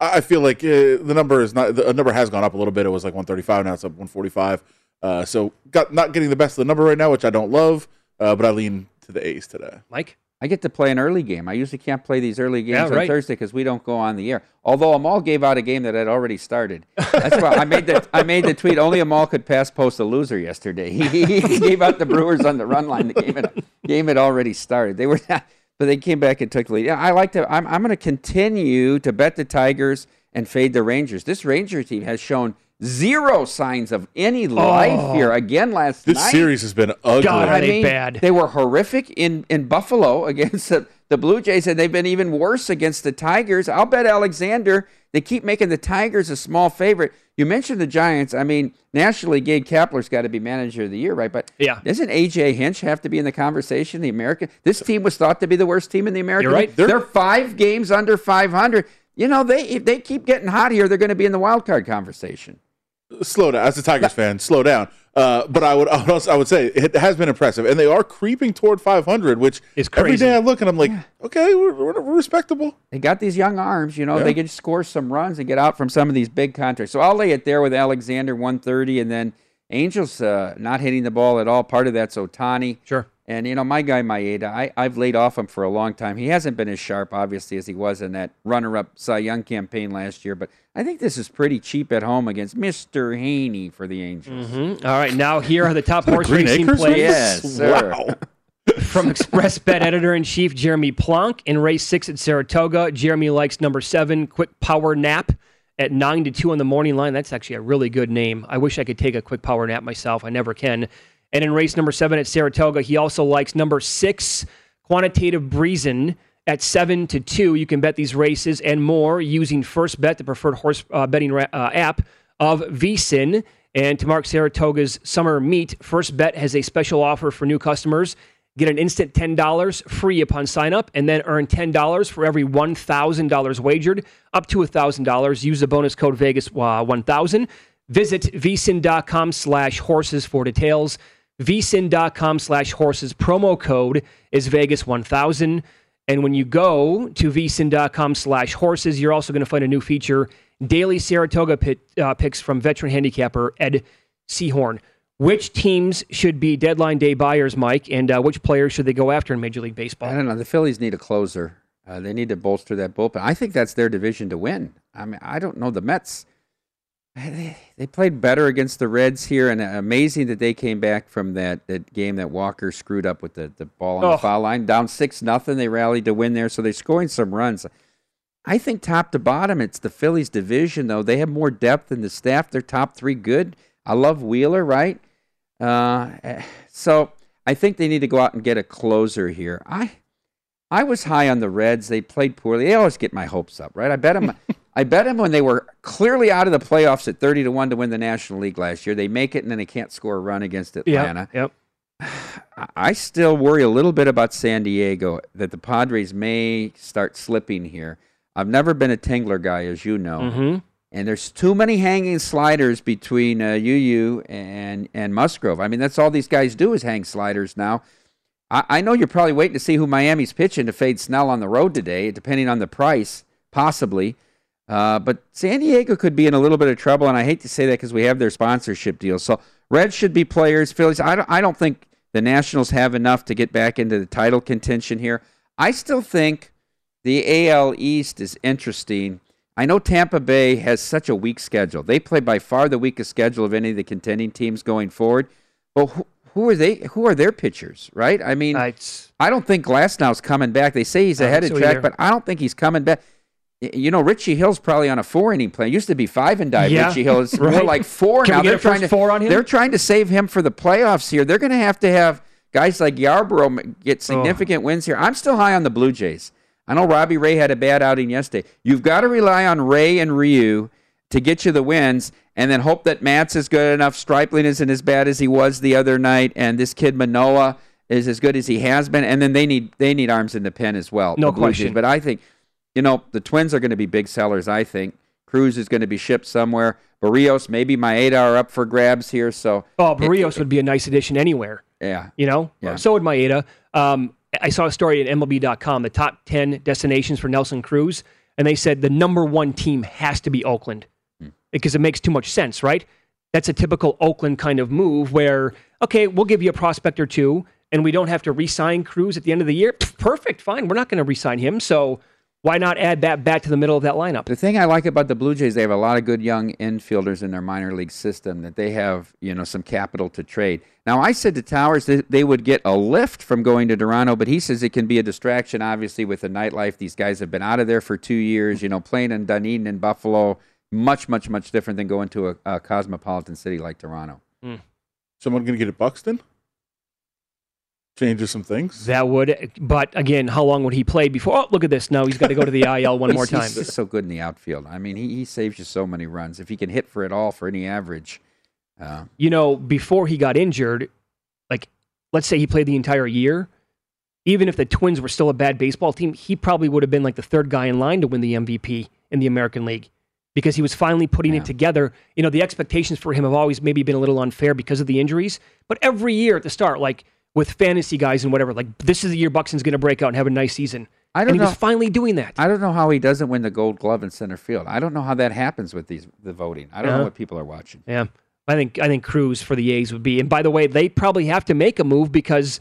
I feel like uh, the number is not the number has gone up a little bit. It was like 135 now it's up 145. Uh, so got not getting the best of the number right now, which I don't love. Uh, but I lean to the A's today. Mike, I get to play an early game. I usually can't play these early games Yeah, on. Thursday because we don't go on the air. Although Amal gave out a game that had already started. That's why I made the I made the tweet. Only Amal could pass post a loser yesterday. (laughs) He, he gave out the Brewers on the run line. The game had, game had already started. They were, but they came back and took the lead. Yeah, I like to. I'm I'm going to continue to bet the Tigers and fade the Rangers. This Ranger team has shown zero signs of any life Oh. here again last This night. series has been ugly. God, I mean, They were horrific in, in Buffalo against the, the Blue Jays, and they've been even worse against the Tigers. I'll bet Alexander. They keep making the Tigers a small favorite. You mentioned the Giants. I mean, nationally, Gabe Kapler's got to be manager of the year, right? But Yeah. doesn't AJ Hinch have to be in the conversation? The American. This team was thought to be the worst team in the American. You're right. They're, They're- five games under 500. You know, they if they keep getting hot here, they're going to be in the wild card conversation. Slow down. As a Tigers fan, slow down. Uh, but I would, (laughs) I would also, I would say it has been impressive, and they are creeping toward 500, which is every crazy. day I look and I'm like, okay, we're, we're, we're respectable. They got these young arms, you know. Yeah. They can score some runs and get out from some of these big contracts. So I'll lay it there with Alexander 130, and then Angels uh, not hitting the ball at all. Part of that's Ohtani. Sure. And you know my guy Maeda, I, I've laid off him for a long time. He hasn't been as sharp, obviously, as he was in that runner-up Cy Young campaign last year. But I think this is pretty cheap at home against Mister Heaney for the Angels. Mhm. All right, now here are the top horse Green racing Acres plays. Yes, sir. Wow. From Express Bet editor in chief Jeremy Plonk in race six at Saratoga. Jeremy likes number seven, Quick Power Nap at nine to two on the morning line. That's actually a really good name. I wish I could take a quick power nap myself. I never can. And in race number seven at Saratoga, he also likes number six, Quantitative Breezin at seven to two. You can bet these races and more using First Bet, the preferred horse uh, betting ra- uh, app of VSIN. And to mark Saratoga's summer meet, First Bet has a special offer for new customers. Get an instant $10 free upon sign up and then earn $10 for every $1,000 wagered, up to $1,000. Use the bonus code Vegas uh, 1000. Visit vsin.com slash horses for details. vsin.com slash horses. Promo code is Vegas 1000. And when you go to vsin.com slash horses, you're also going to find a new feature, daily Saratoga pit, uh, picks from veteran handicapper Ed Seahorn. Which teams should be deadline day buyers, Mike, and uh, which players should they go after in Major League Baseball? I don't know. The Phillies need a closer. Uh, they need to bolster that bullpen. I think that's their division to win. I mean, I don't know the Mets. They, they played better against the Reds here, and amazing that they came back from that, that game that Walker screwed up with the, the ball on Oh. the foul line, down six nothing. They rallied to win there, so they're scoring some runs. I think top to bottom, it's the Phillies division though. They have more depth in the staff. They're top three good. I love Wheeler, right? Uh, eh, so I think they need to go out and get a closer here. I I was high on the Reds. They played poorly. They always get my hopes up, right? I bet them. (laughs) I bet them when they were clearly out of the playoffs at thirty to one to win the National League last year. They make it and then they can't score a run against Atlanta. Yep. I- (sighs) I still worry a little bit about San Diego that the Padres may start slipping here. I've never been a Tingler guy, as you know, Mhm. and there's too many hanging sliders between uh, Yu and and Musgrove. I mean, that's all these guys do is hang sliders now. I, I know you're probably waiting to see who Miami's pitching to fade Snell on the road today, depending on the price, possibly. Uh, but San Diego could be in a little bit of trouble, and I hate to say that because we have their sponsorship deal. So Reds should be players. Phillies, I don't, I don't think the Nationals have enough to get back into the title contention here. I still think the AL East is interesting. I know Tampa Bay has such a weak schedule. They play by far the weakest schedule of any of the contending teams going forward. But who, who are they? Who are their pitchers? Right? I mean, I don't think Glasnow's coming back. They say he's ahead of track, either. but I don't think he's coming back. You know, Richie Hill's probably on a four inning plan. Used to be five and dive. Yeah, Richie Hill is (laughs) more like four Can now. They're trying to four on him? They're trying to save him for the playoffs here. They're going to have to have guys like Yarborough get significant wins here. I'm still high on the Blue Jays. I know Robbie Ray had a bad outing yesterday. You've got to rely on Ray and Ryu to get you the wins, and then hope that Matz is good enough. Stripling isn't as bad as he was the other night, and this kid Manoah is as good as he has been. And then they need they need arms in the pen as well. No Blue Jays. question. But I think, you know, the Twins are going to be big sellers. I think Cruz is going to be shipped somewhere. Berrios, maybe Maeda are up for grabs here. So Oh, Berrios would be a nice addition anywhere. yeah, You know, Yeah. so would Maeda. Um, I saw a story at MLB.com, the top 10 destinations for Nelson Cruz. and they said the number one team has to be Oakland because it makes too much sense, right? That's a typical Oakland kind of move where, okay, we'll give you a prospect or two, and we don't have to re-sign Cruz at the end of the year. Perfect, fine. We're not going to re-sign him, so why not add that back to the middle of that lineup? The thing I like about the Blue Jays, they have a lot of good young infielders in their minor league system that they have, you know, some capital to trade. Now, I said to Towers that they would get a lift from going to Toronto, but he says it can be a distraction, obviously, with the nightlife. These guys have been out of there for two years, you know, playing in Dunedin and Buffalo. Much, much, much different than going to a, a cosmopolitan city like Toronto. Hmm. Someone going to get it Buxton? Changes some things. That would, but again, how long would he play before? Oh, look at this. Now he's got to go to the (laughs) IL one more time. He's just so good in the outfield. I mean, he, he saves you so many runs. If he can hit for it all for any average, uh, you know, before he got injured, like let's say he played the entire year, even if the Twins were still a bad baseball team, he probably would have been like the third guy in line to win the MVP in the American League because he was finally putting it together. You know, the expectations for him have always maybe been a little unfair because of the injuries, but every year at the start, like with fantasy guys and whatever, like this is the year Buxton's going to break out and have a nice season. I don't and he know. was finally doing that. I don't know how he doesn't win the Gold Glove in center field. I don't know how that happens with these the voting. I don't know uh-huh. what people are watching. Yeah. I think I think Cruz for the A's would be. And by the way, they probably have to make a move because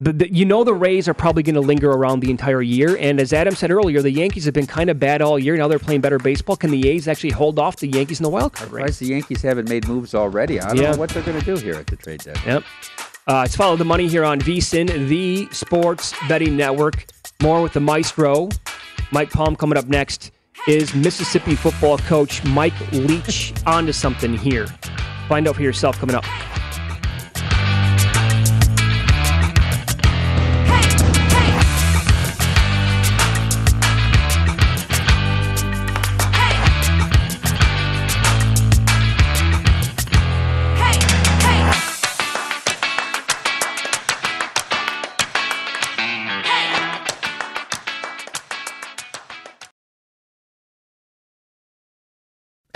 the, the you know the Rays are probably going to linger around the entire year. And as Adam said earlier, the Yankees have been kind of bad all year. Now they're playing better baseball. Can the A's actually hold off the Yankees in the wild card race? The Yankees haven't made moves already. I don't Yeah. know what they're going to do here at the trade deadline. Yep. Uh, it's follow the money here on VSIN, the sports betting network. More with the maestro, Mike Palm. Coming up next is Mississippi football coach Mike Leach (laughs) onto something here. Find out for yourself coming up.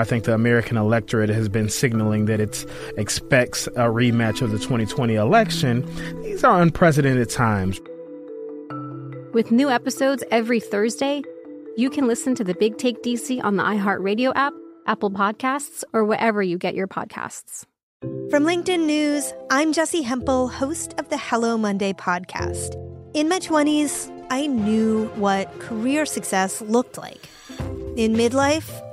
I think the American electorate has been signaling that it expects a rematch of the 2020 election. These are unprecedented times. With new episodes every Thursday, you can listen to the Big Take DC on the iHeartRadio app, Apple Podcasts, or wherever you get your podcasts. From LinkedIn News, I'm Jessi Hempel, host of the Hello Monday podcast. In my 20s, I knew what career success looked like. In midlife,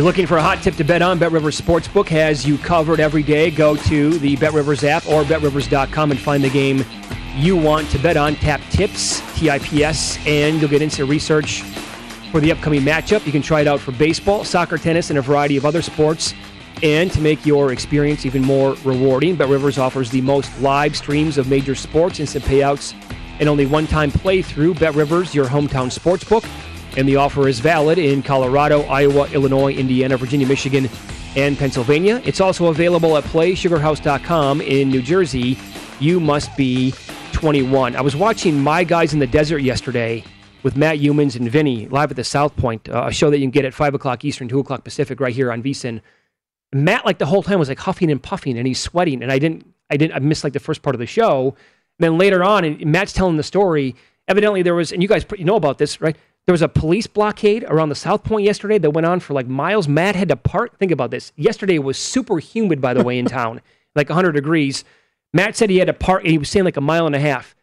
You're looking for a hot tip to bet on, Bet Rivers Sportsbook has you covered every day. Go to the Bet Rivers app or betrivers.com and find the game you want to bet on. Tap tips, TIPS, and you'll get instant research for the upcoming matchup. You can try it out for baseball, soccer, tennis, and a variety of other sports. And to make your experience even more rewarding, Bet Rivers offers the most live streams of major sports, instant payouts, and only one time playthrough. Bet Rivers, your hometown sportsbook. And the offer is valid in Colorado, Iowa, Illinois, Indiana, Virginia, Michigan, and Pennsylvania. It's also available at playsugarhouse.com in New Jersey. You must be 21. I was watching My Guys in the Desert yesterday with Matt Youmans and Vinny live at the South Point, uh, a show that you can get at 5 o'clock Eastern, 2 o'clock Pacific, right here on VSIN. Matt, like the whole time, was like huffing and puffing, and he's sweating. And I didn't, I didn't, I missed like the first part of the show. And then later on, and Matt's telling the story. Evidently, there was, and you guys you know about this, right? There was a police blockade around the South Point yesterday that went on for like miles. Matt had to park. Think about this. Yesterday was super humid, by the way, in town, (laughs) like 100 degrees. Matt said he had to park, and he was saying like a mile and a half.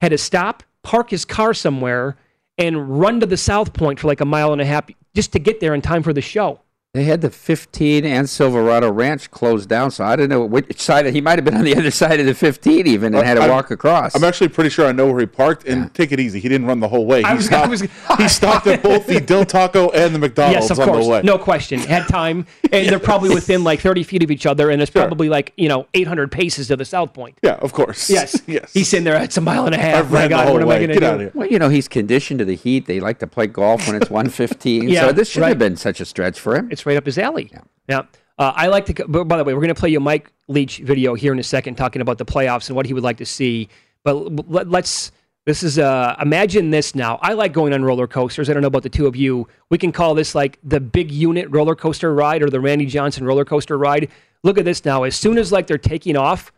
Had to stop, park his car somewhere, and run to the South Point for like a mile and a half just to get there in time for the show. They had the 15 and Silverado Ranch closed down, so I don't know which side. He might have been on the (laughs) other side of the 15 even and had to I'm- walk across. I'm actually pretty sure I know where he parked. And take it easy, he didn't run the whole way. He, was- stopped, was- (laughs) he stopped at both the Del Taco and the McDonald's yes, of on course, the way. no question. Had time, (laughs) and they're probably within like 30 feet of each other, and it's probably like you know 800 paces to the South Point. Yeah, of course. Yes, yes. He's sitting there. It's a mile and a half. I've My ran the God, whole what am I way. going to Get do? outta here. Well, you know, he's conditioned to the heat. They like to play golf when it's 115. Yeah, so this shouldn't have been such a stretch for him. It's right up his alley. Yeah. Uh, I like to. by the way, we're going to play you a Mike Leach video here in a second, talking about the playoffs and what he would like to see. But let, let's. This is uh, imagine this now. I like going on roller coasters. I don't know about the two of you. We can call this like the big unit roller coaster ride or the Randy Johnson roller coaster ride. Look at this now. As soon as like they're taking off,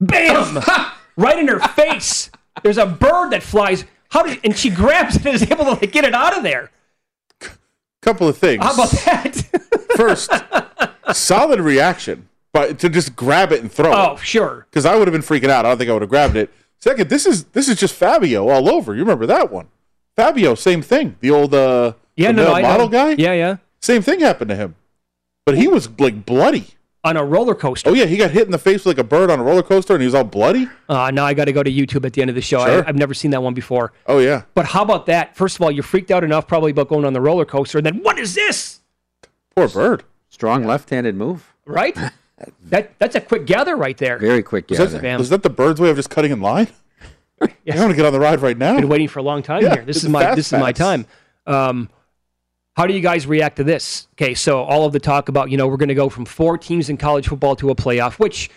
bam, (laughs) right in her face. There's a bird that flies. How did and she grabs it and is able to like, get it out of there. Couple of things. How about that? (laughs) First, solid reaction, but to just grab it and throw it. Oh, sure. Because I would have been freaking out. I don't think I would have grabbed it. Second, this is this is just Fabio all over. You remember that one? Fabio, same thing. The old uh, Yeah, the no, no, model guy. Yeah, yeah. Same thing happened to him, but he was like bloody on a roller coaster. Oh yeah, he got hit in the face with like a bird on a roller coaster, and he was all bloody. Uh, now I got to go to YouTube at the end of the show. Sure. I, I've never seen that one before. Oh yeah. But how about that? First of all, you're freaked out enough probably about going on the roller coaster, and then what is this? Poor bird. Strong left-handed move. Right? (laughs) that that's a quick gather right there. Very quick Was gather. that, was that the bird's way of just cutting in line? (laughs) I want to get on the ride right now. Been waiting for a long time Yeah, here. This is a my fast this is my time. Um, how do you guys react to this? Okay, so all of the talk about you know we're going to go from four teams in college football to a playoff, which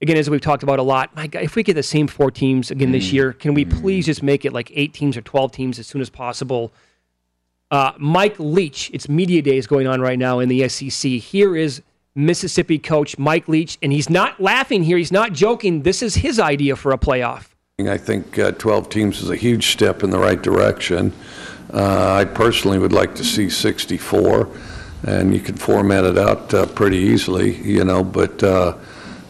again as we've talked about a lot. My God, if we get the same four teams again Mm. this year, can we please just make it like eight teams or twelve teams as soon as possible? Uh, Mike Leach, it's media days going on right now in the SEC. Here is Mississippi coach Mike Leach, and he's not laughing here. He's not joking. This is his idea for a playoff. I think uh, 12 teams is a huge step in the right direction. Uh, I personally would like to see 64, and you can format it out uh, pretty easily, you know, but uh,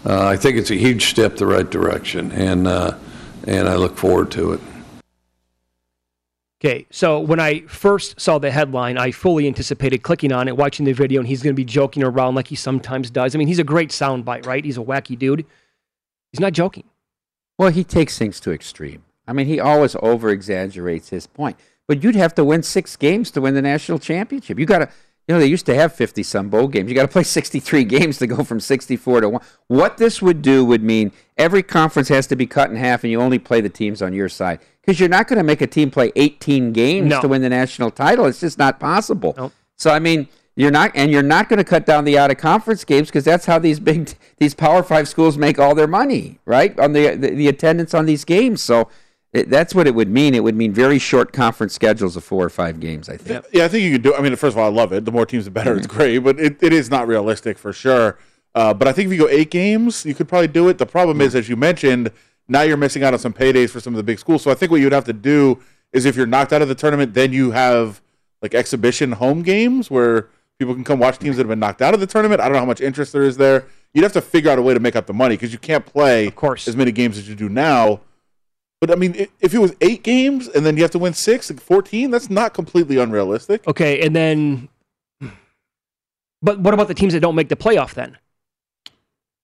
uh, I think it's a huge step the right direction, and, uh, and I look forward to it. Okay, so when I first saw the headline, I fully anticipated clicking on it, watching the video, and he's going to be joking around like he sometimes does. I mean, he's a great soundbite, right? He's a wacky dude. He's not joking. Well, he takes things to extreme. I mean, he always over exaggerates his point. But you'd have to win six games to win the national championship. You got to You know, they used to have 50 some bowl games. You got to play (laughs) 63 games to go from 64 to 1. What this would do would mean every conference has to be cut in half and you only play the teams on your side. Because you're not going to make a team play 18 games No. to win the national title. It's just not possible. So, I mean, you're not, and you're not going to cut down the out of conference games because that's how these big, (laughs) these Power Five schools make all their money, right? On the, the, the attendance on these games. So, it, that's what it would mean. It would mean very short conference schedules of four or five games, I think. Yeah, I think you could do. I mean, first of all, I love it. The more teams, the better. It's great, but it, it is not realistic for sure. Uh, but I think if you go eight games, you could probably do it. The problem is, as you mentioned, now you're missing out on some paydays for some of the big schools. So I think what you'd have to do is, if you're knocked out of the tournament, then you have like exhibition home games where people can come watch teams that have been knocked out of the tournament. I don't know how much interest there is there. You'd have to figure out a way to make up the money because you can't play, of course, as many games as you do now. But I mean, if it was eight games and then you have to win six, like 14, that's not completely unrealistic. Okay, and then, but what about the teams that don't make the playoff then?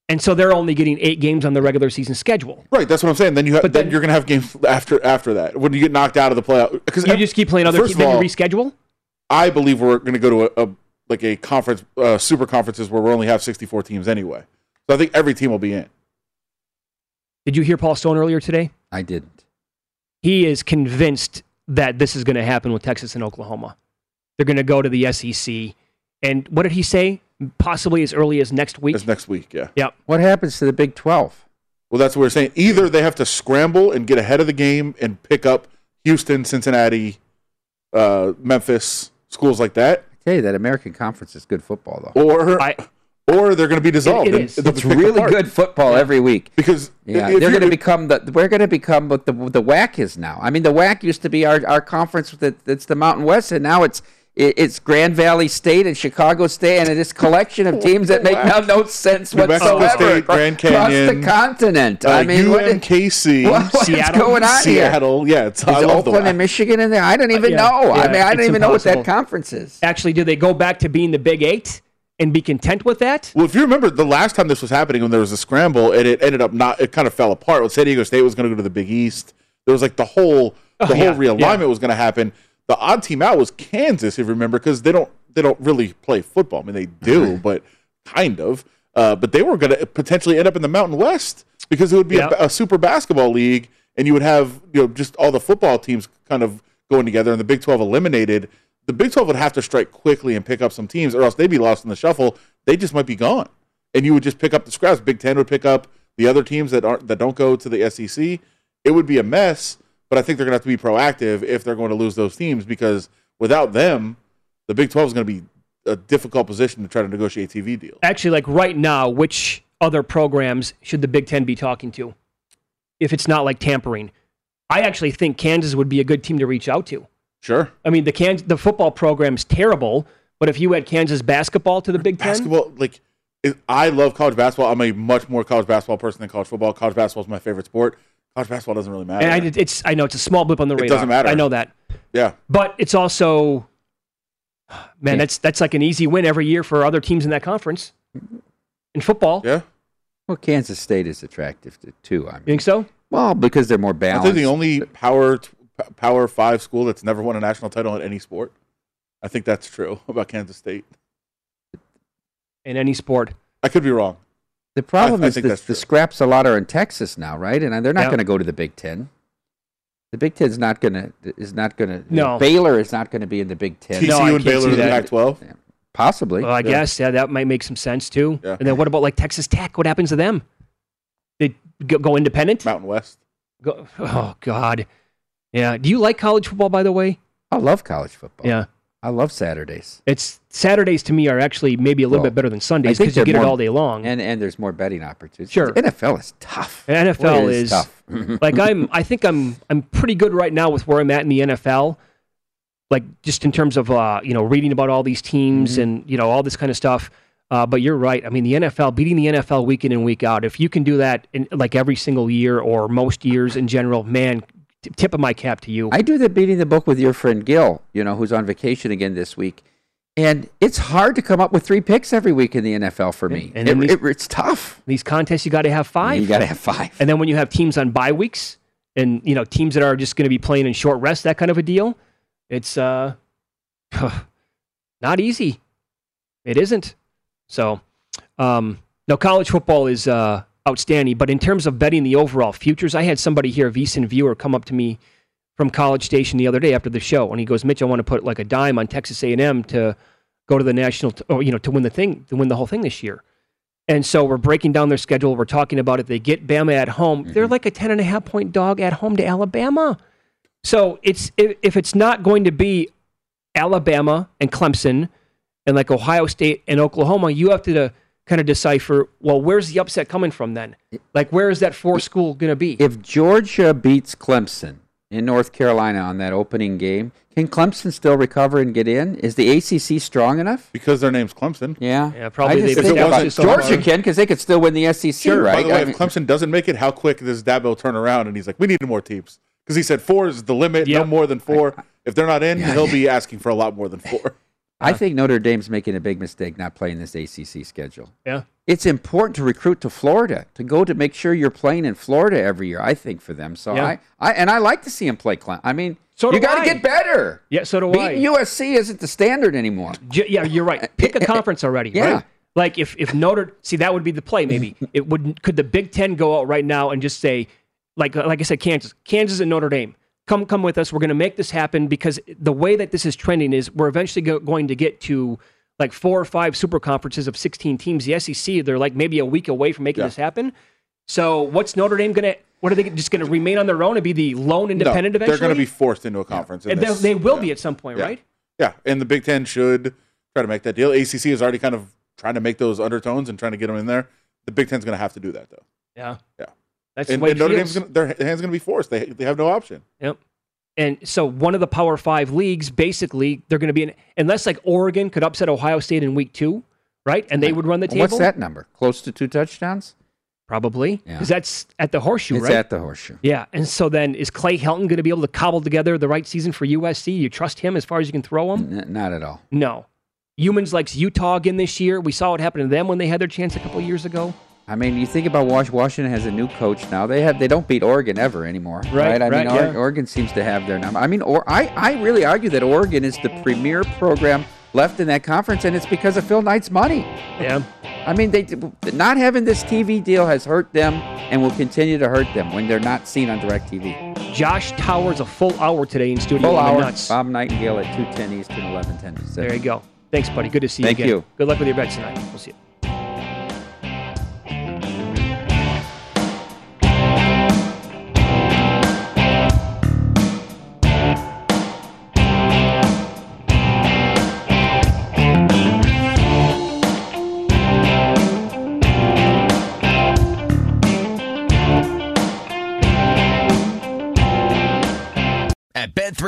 And so they're only getting eight games on the regular season schedule. Right, that's what I'm saying. Then you have, But then, then- you're going to have games after after that when you get knocked out of the playoff. Because You just keep playing other teams, then you reschedule. I believe we're going to go to a, a like a conference, uh, super conferences where we only have 64 teams anyway. So I think every team will be in. Did you hear Paul Stone earlier today? I didn't. He is convinced that this is going to happen with Texas and Oklahoma. They're going to go to the SEC. And what did he say? Possibly as early as next week. It's next week, yeah. Yep. What happens to the Big 12? Well, that's what we're saying. Either they have to scramble and get ahead of the game and pick up Houston, Cincinnati, uh, Memphis, schools like that, I tell you, that American Conference is good football, though. or or they're going to be dissolved. it and is. they'll be It's really apart. good football every week. because Yeah, if they're going to become the. We're going to become what the the WAC is now. I mean, the WAC used to be our, our conference that that's the Mountain West, and now it's it, it's Grand Valley State and Chicago State, and this collection of teams that make no, no sense New Mexico State, Grand across Canyon, the continent. uh, I mean, what, UMKC, (laughs) what- what's going on here? Seattle. Yeah, it's, Is I love the Oakland WAC. and Michigan in there? I don't even yeah, know. I mean, I don't it's even know what that conference is. Actually, do they go back to being the Big Eight and be content with that? Well, if you remember the last time this was happening, when there was a scramble, and it ended up not, it kind of fell apart. When San Diego State was going to go to the Big East, there was like the whole, Oh, the yeah, whole realignment was going to happen. The odd team out was Kansas, if you remember, because they don't, they don't really play football. I mean, they do, but kind of. Uh, but they were going to potentially end up in the Mountain West because it would be Yeah. a, a super basketball league, and you would have you know just all the football teams kind of going together, and the Big Twelve eliminated. The Big Twelve would have to strike quickly and pick up some teams, or else they'd be lost in the shuffle. They just might be gone, and you would just pick up the scraps. Big Ten would pick up the other teams that aren't that don't go to the SEC. It would be a mess, but I think they're going to have to be proactive if they're going to lose those teams because without them, the Big Twelve is going to be a difficult position to try to negotiate TV deals. Actually, like right now, which other programs should the Big Ten be talking to? If it's not like tampering, I actually think Kansas would be a good team to reach out to. Sure. I mean, the Kansas, the football program's terrible, but if you had Kansas basketball to the Big Ten, basketball like it, I love college basketball. I'm a much more college basketball person than college football. College basketball is my favorite sport. College basketball doesn't really matter. and I, it's I know it's a small blip on the radar. It radar. doesn't matter. I know that, yeah, but it's also, man, Yeah. that's that's like an easy win every year for other teams in that conference. In football, yeah. Well, Kansas State is attractive to, too. I mean, you think so? well, because they're more Aren't balanced. they the only power t- power five school that's never won a national title in any sport? I think that's true (laughs) about Kansas State. In any sport, I could be wrong. The problem I- I is think the, the scraps a lot are in Texas now, right? And they're not Yeah. going to go to the Big Ten. The Big Ten's not going to is not going to. No. Baylor is not going to be in the Big Ten. TCU No, I and Baylor in the that. Pac-12. Possibly. well, I Yeah. guess yeah, that might make some sense too. Yeah. And then what about like Texas Tech? What happens to them? They go, go independent? Mountain West. Go, oh God, yeah. Do you like college football, by the way? I love college football. Yeah. I love Saturdays. It's Saturdays to me are actually maybe a little Well, bit better than Sundays because you they're get it all day long. And and there's more betting opportunities. Sure. NFL is tough. And NFL Boy, it is tough. (laughs) like I'm. I think I'm. I'm pretty good right now with where I'm at in the NFL. Like just in terms of uh, you know reading about all these teams Mm-hmm. and you know all this kind of stuff. Uh, but you're right. I mean, the NFL beating the NFL week in and week out. If you can do that in like every single year or most years in general, man, t- tip of my cap to you. I do the beating the book with your friend Gil, you know, who's on vacation again this week. And it's hard to come up with three picks every week in the NFL for me. And then It- these- it- it's tough. These contests, you got to have five. You got to have five. And then when you have teams on bye weeks and you know teams that are just going to be playing in short rest, that kind of a deal, it's uh (sighs) not easy. It isn't. So, um, now college football is uh, outstanding, but in terms of betting the overall futures, I had somebody here, a VSIN viewer, come up to me from College Station the other day after the show, and he goes, "Mitch, I want to put like a dime on Texas A&M to go to the national, t- or you know, to win the thing, to win the whole thing this year." And so we're breaking down their schedule. We're talking about it. They get Bama at home. They're mm-hmm. like a 10 and a half point dog at home to Alabama. So it's if, it's not going to be Alabama and Clemson and like Ohio State and Oklahoma, you have to kind of decipher, well, where's the upset coming from then? Like, where is that four school going to be? If Georgia beats Clemson in North Carolina on that opening game, can Clemson still recover and get in? Is the ACC strong enough? Because their name's Clemson. Yeah, yeah, probably. I just If think it wasn't so Georgia hard- can because they could still win the SEC, Sure. right? By the way, I if Clemson doesn't make it, how quick does Dabo turn around and he's like, "We need more teams," because he said four is the limit, no more than four. If they're not in, he'll be asking for a lot more than four. I uh, think Notre Dame's making a big mistake not playing this ACC schedule. Yeah. It's important to recruit to Florida to go to make sure you're playing in Florida every year. I think for them. So Yeah. I, I and I like to see them play Clemson. I mean, So you got to get better. Yeah, so do Beating I. USC isn't the standard anymore. Yeah, you're right. Uh, Pick a conference already. Yeah. Right? Like if if Notre see that would be the play. Maybe it would. Could the Big Ten go out right now and just say, like like I said, Kansas, Kansas and Notre Dame, come come with us. We're going to make this happen because the way that this is trending is we're eventually go, going to get to like four or five super conferences of 16 teams. The SEC, they're like maybe a week away from making Yeah. this happen. So what's Notre Dame going to? What are they just going to remain on their own and be the lone independent no, eventually? they're going to be forced into a conference. in they, this. they will be at some point, Yeah. right? Yeah, and the Big Ten should try to make that deal. ACC is already kind of trying to make those undertones and trying to get them in there. The Big Ten's going to have to do that, though. Yeah. Yeah. That's and, the way and Notre. Dame's gonna, their hands going to be forced. They they have no option. Yep. And so one of the Power Five leagues, basically, they're going to be in, unless like Oregon could upset Ohio State in week two, right? And they would run the table. What's that number? Close to two touchdowns? Probably. Yeah. Because that's at the horseshoe, It's right? at the horseshoe. yeah. And so then is Clay Helton going to be able to cobble together the right season for USC? You trust him as far as you can throw him? N- not at all. No. Youmans likes Utah again this year. We saw what happened to them when they had their chance a couple years ago. I mean, you think about Wash- Washington has a new coach now. They have they don't beat Oregon ever anymore, Right, right? I right, mean, yeah. Oregon seems to have their number. I mean, or I I really argue that Oregon is the premier program left in that conference, and it's because of Phil Knight's money. Yeah. I mean, they not having this TV deal has hurt them, and will continue to hurt them when they're not seen on Direct TV. Josh Towers, a full hour today in studio. Full hour. Nuts. Bob Nightingale at two ten Eastern, eleven ten. There you go. Thanks, buddy. Good to see you Thank again. you. Good luck with your bets tonight. We'll see you.